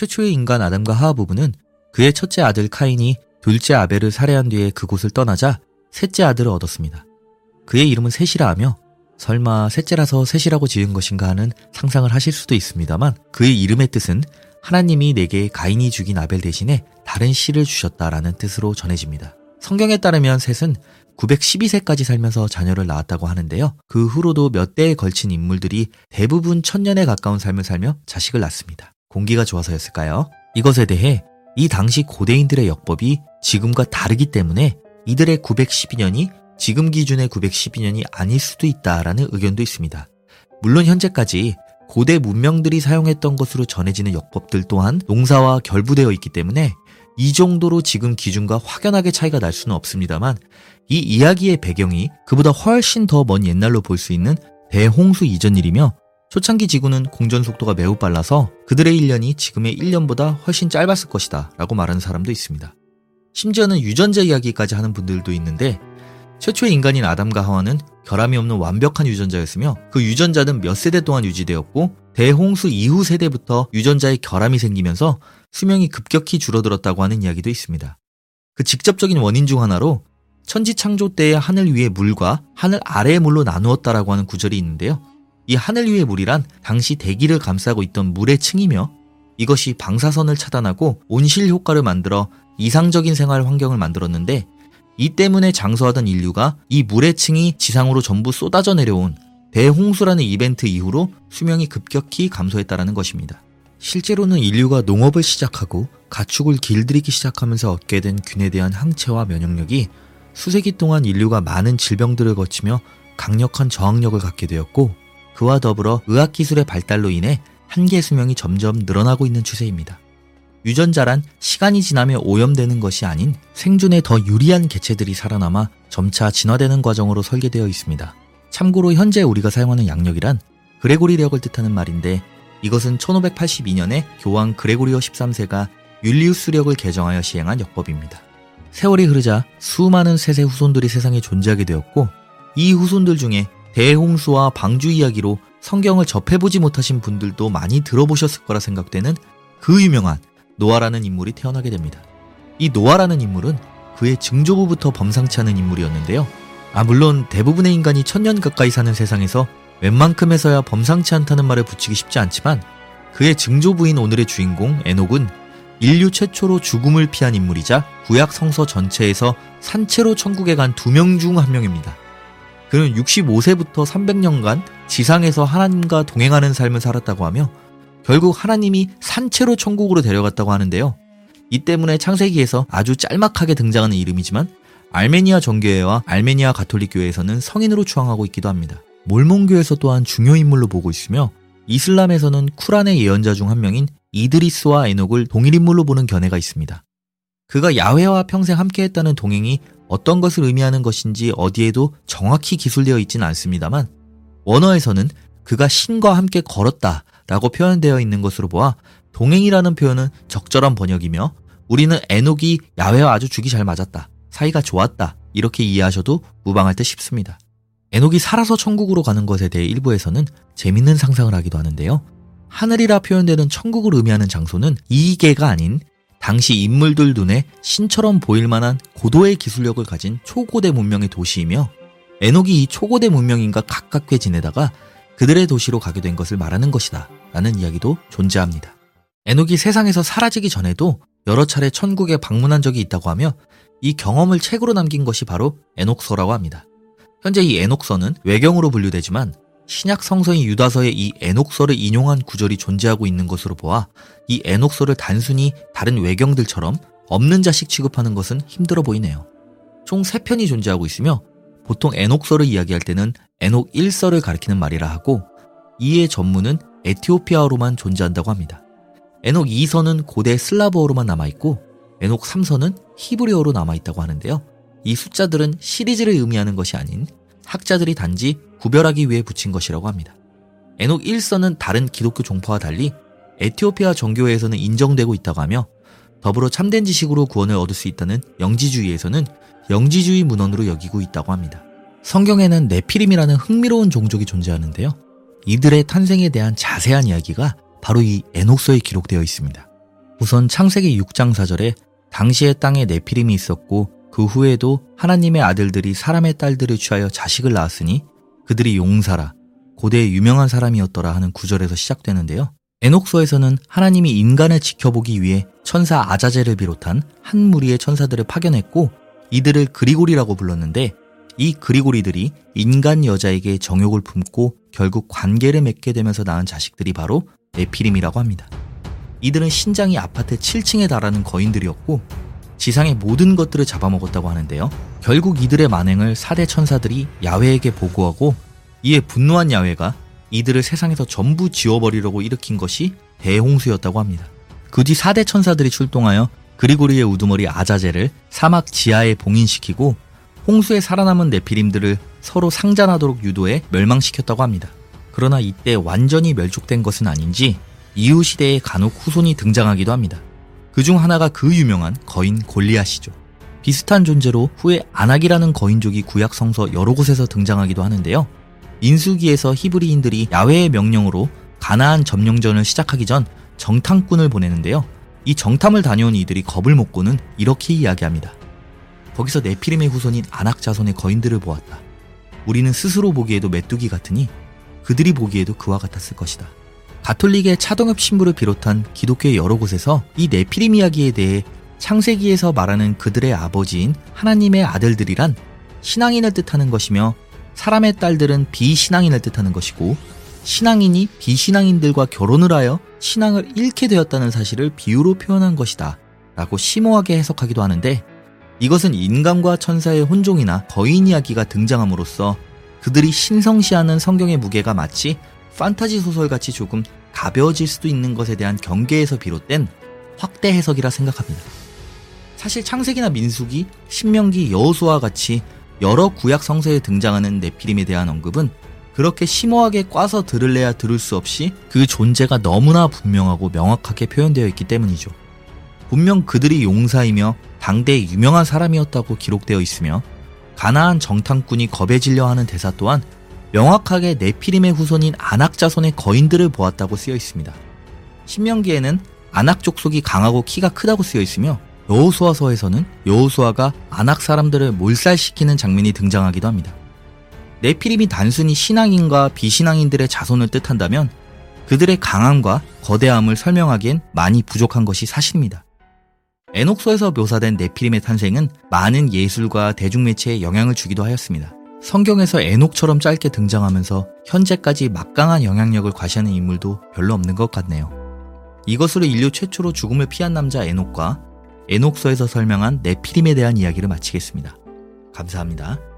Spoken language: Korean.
최초의 인간 아담과 하와 부부는 그의 첫째 아들 카인이 둘째 아벨을 살해한 뒤에 그곳을 떠나자 셋째 아들을 얻었습니다. 그의 이름은 셋이라 하며 설마 셋째라서 셋이라고 지은 것인가 하는 상상을 하실 수도 있습니다만 그의 이름의 뜻은 하나님이 내게 가인이 죽인 아벨 대신에 다른 씨를 주셨다라는 뜻으로 전해집니다. 성경에 따르면 셋은 912세까지 살면서 자녀를 낳았다고 하는데요. 그 후로도 몇 대에 걸친 인물들이 대부분 천년에 가까운 삶을 살며 자식을 낳습니다. 공기가 좋아서였을까요? 이것에 대해 이 당시 고대인들의 역법이 지금과 다르기 때문에 이들의 912년이 지금 기준의 912년이 아닐 수도 있다라는 의견도 있습니다. 물론 현재까지 고대 문명들이 사용했던 것으로 전해지는 역법들 또한 농사와 결부되어 있기 때문에 이 정도로 지금 기준과 확연하게 차이가 날 수는 없습니다만 이 이야기의 배경이 그보다 훨씬 더 먼 옛날로 볼 수 있는 대홍수 이전 일이며 초창기 지구는 공전 속도가 매우 빨라서 그들의 1년이 지금의 1년보다 훨씬 짧았을 것이다 라고 말하는 사람도 있습니다. 심지어는 유전자 이야기까지 하는 분들도 있는데 최초의 인간인 아담과 하와는 결함이 없는 완벽한 유전자였으며 그 유전자는 몇 세대 동안 유지되었고 대홍수 이후 세대부터 유전자의 결함이 생기면서 수명이 급격히 줄어들었다고 하는 이야기도 있습니다. 그 직접적인 원인 중 하나로 천지 창조 때의 하늘 위의 물과 하늘 아래의 물로 나누었다라고 하는 구절이 있는데요. 이 하늘 위의 물이란 당시 대기를 감싸고 있던 물의 층이며 이것이 방사선을 차단하고 온실 효과를 만들어 이상적인 생활 환경을 만들었는데 이 때문에 장수하던 인류가 이 물의 층이 지상으로 전부 쏟아져 내려온 대홍수라는 이벤트 이후로 수명이 급격히 감소했다라는 것입니다. 실제로는 인류가 농업을 시작하고 가축을 길들이기 시작하면서 얻게 된 균에 대한 항체와 면역력이 수세기 동안 인류가 많은 질병들을 거치며 강력한 저항력을 갖게 되었고 그와 더불어 의학기술의 발달로 인해 한계 수명이 점점 늘어나고 있는 추세입니다. 유전자란 시간이 지나며 오염되는 것이 아닌 생존에 더 유리한 개체들이 살아남아 점차 진화되는 과정으로 설계되어 있습니다. 참고로 현재 우리가 사용하는 양력이란 그레고리력을 뜻하는 말인데 이것은 1582년에 교황 그레고리오 13세가 율리우스력을 개정하여 시행한 역법입니다. 세월이 흐르자 수많은 세세 후손들이 세상에 존재하게 되었고 이 후손들 중에 대홍수와 방주 이야기로 성경을 접해보지 못하신 분들도 많이 들어보셨을 거라 생각되는 그 유명한 노아라는 인물이 태어나게 됩니다. 이 노아라는 인물은 그의 증조부부터 범상치 않은 인물이었는데요. 아, 물론 대부분의 인간이 천년 가까이 사는 세상에서 웬만큼 해서야 범상치 않다는 말을 붙이기 쉽지 않지만 그의 증조부인 오늘의 주인공 에녹은 인류 최초로 죽음을 피한 인물이자 구약 성서 전체에서 산채로 천국에 간 두 명 중 한 명입니다. 그는 65세부터 300년간 지상에서 하나님과 동행하는 삶을 살았다고 하며 결국 하나님이 산채로 천국으로 데려갔다고 하는데요. 이 때문에 창세기에서 아주 짤막하게 등장하는 이름이지만 알메니아 정교회와 알메니아 가톨릭 교회에서는 성인으로 추앙하고 있기도 합니다. 몰몬교에서 또한 중요 인물로 보고 있으며 이슬람에서는 쿠란의 예언자 중 한 명인 이드리스와 에녹을 동일 인물로 보는 견해가 있습니다. 그가 야훼와 평생 함께했다는 동행이 어떤 것을 의미하는 것인지 어디에도 정확히 기술되어 있지는 않습니다만 원어에서는 그가 신과 함께 걸었다 라고 표현되어 있는 것으로 보아 동행이라는 표현은 적절한 번역이며 우리는 에녹이 야훼와 아주 죽이 잘 맞았다. 사이가 좋았다. 이렇게 이해하셔도 무방할 듯 싶습니다. 에녹이 살아서 천국으로 가는 것에 대해 일부에서는 재밌는 상상을 하기도 하는데요. 하늘이라 표현되는 천국을 의미하는 장소는 이계가 아닌 당시 인물들 눈에 신처럼 보일 만한 고도의 기술력을 가진 초고대 문명의 도시이며 에녹이 이 초고대 문명인과 가깝게 지내다가 그들의 도시로 가게 된 것을 말하는 것이다 라는 이야기도 존재합니다. 에녹이 세상에서 사라지기 전에도 여러 차례 천국에 방문한 적이 있다고 하며 이 경험을 책으로 남긴 것이 바로 에녹서라고 합니다. 현재 이 에녹서는 외경으로 분류되지만 신약 성서인 유다서의 이 에녹서를 인용한 구절이 존재하고 있는 것으로 보아 이 에녹서를 단순히 다른 외경들처럼 없는 자식 취급하는 것은 힘들어 보이네요. 총 3편이 존재하고 있으며 보통 에녹서를 이야기할 때는 에녹 1서를 가리키는 말이라 하고 이의 전문은 에티오피아어로만 존재한다고 합니다. 에녹 2서는 고대 슬라브어로만 남아있고 에녹 3서는 히브리어로 남아있다고 하는데요. 이 숫자들은 시리즈를 의미하는 것이 아닌 학자들이 단지 구별하기 위해 붙인 것이라고 합니다. 에녹 1서는 다른 기독교 종파와 달리 에티오피아 정교회에서는 인정되고 있다고 하며 더불어 참된 지식으로 구원을 얻을 수 있다는 영지주의에서는 영지주의 문헌으로 여기고 있다고 합니다. 성경에는 네피림이라는 흥미로운 종족이 존재하는데요. 이들의 탄생에 대한 자세한 이야기가 바로 이 에녹서에 기록되어 있습니다. 우선 창세기 6장 4절에 당시의 땅에 네피림이 있었고 그 후에도 하나님의 아들들이 사람의 딸들을 취하여 자식을 낳았으니 그들이 용사라 고대의 유명한 사람이었더라 하는 구절에서 시작되는데요. 에녹서에서는 하나님이 인간을 지켜보기 위해 천사 아자젤을 비롯한 한 무리의 천사들을 파견했고 이들을 그리고리라고 불렀는데 이 그리고리들이 인간 여자에게 정욕을 품고 결국 관계를 맺게 되면서 낳은 자식들이 바로 네피림이라고 합니다. 이들은 신장이 아파트 7층에 달하는 거인들이었고 지상의 모든 것들을 잡아먹었다고 하는데요. 결국 이들의 만행을 사대 천사들이 야훼에게 보고하고 이에 분노한 야훼가 이들을 세상에서 전부 지워버리려고 일으킨 것이 대홍수였다고 합니다. 그뒤 사대 천사들이 출동하여 그리고리의 우두머리 아자젤을 사막 지하에 봉인시키고 홍수에 살아남은 네피림들을 서로 상잔하도록 유도해 멸망시켰다고 합니다. 그러나 이때 완전히 멸족된 것은 아닌지 이후 시대에 간혹 후손이 등장하기도 합니다. 그 중 하나가 그 유명한 거인 골리앗이죠. 비슷한 존재로 후에 아낙이라는 거인족이 구약 성서 여러 곳에서 등장하기도 하는데요. 인수기에서 히브리인들이 야훼의 명령으로 가나안 점령전을 시작하기 전 정탐꾼을 보내는데요. 이 정탐을 다녀온 이들이 겁을 먹고는 이렇게 이야기합니다. 거기서 네피림의 후손인 아낙 자손의 거인들을 보았다. 우리는 스스로 보기에도 메뚜기 같으니 그들이 보기에도 그와 같았을 것이다. 가톨릭의 차동엽 신부를 비롯한 기독교의 여러 곳에서 이 네피림 이야기에 대해 창세기에서 말하는 그들의 아버지인 하나님의 아들들이란 신앙인을 뜻하는 것이며 사람의 딸들은 비신앙인을 뜻하는 것이고 신앙인이 비신앙인들과 결혼을 하여 신앙을 잃게 되었다는 사실을 비유로 표현한 것이다 라고 심오하게 해석하기도 하는데 이것은 인간과 천사의 혼종이나 거인 이야기가 등장함으로써 그들이 신성시하는 성경의 무게가 마치 판타지 소설같이 조금 가벼워질 수도 있는 것에 대한 경계에서 비롯된 확대 해석이라 생각합니다. 사실 창세기나 민수기, 신명기, 여호수와 같이 여러 구약 성서에 등장하는 네피림에 대한 언급은 그렇게 심오하게 꽈서 들을래야 들을 수 없이 그 존재가 너무나 분명하고 명확하게 표현되어 있기 때문이죠. 분명 그들이 용사이며 당대 유명한 사람이었다고 기록되어 있으며 가나안 정탐꾼이 겁에 질려 하는 대사 또한 명확하게 네피림의 후손인 아낙 자손의 거인들을 보았다고 쓰여 있습니다. 신명기에는 아낙 족속이 강하고 키가 크다고 쓰여 있으며 여호수아서에서는 여호수아가 아낙 사람들을 몰살시키는 장면이 등장하기도 합니다. 네피림이 단순히 신앙인과 비신앙인들의 자손을 뜻한다면 그들의 강함과 거대함을 설명하기엔 많이 부족한 것이 사실입니다. 에녹서에서 묘사된 네피림의 탄생은 많은 예술과 대중매체에 영향을 주기도 하였습니다. 성경에서 에녹처럼 짧게 등장하면서 현재까지 막강한 영향력을 과시하는 인물도 별로 없는 것 같네요. 이것으로 인류 최초로 죽음을 피한 남자 에녹과 에녹서에서 설명한 네피림에 대한 이야기를 마치겠습니다. 감사합니다.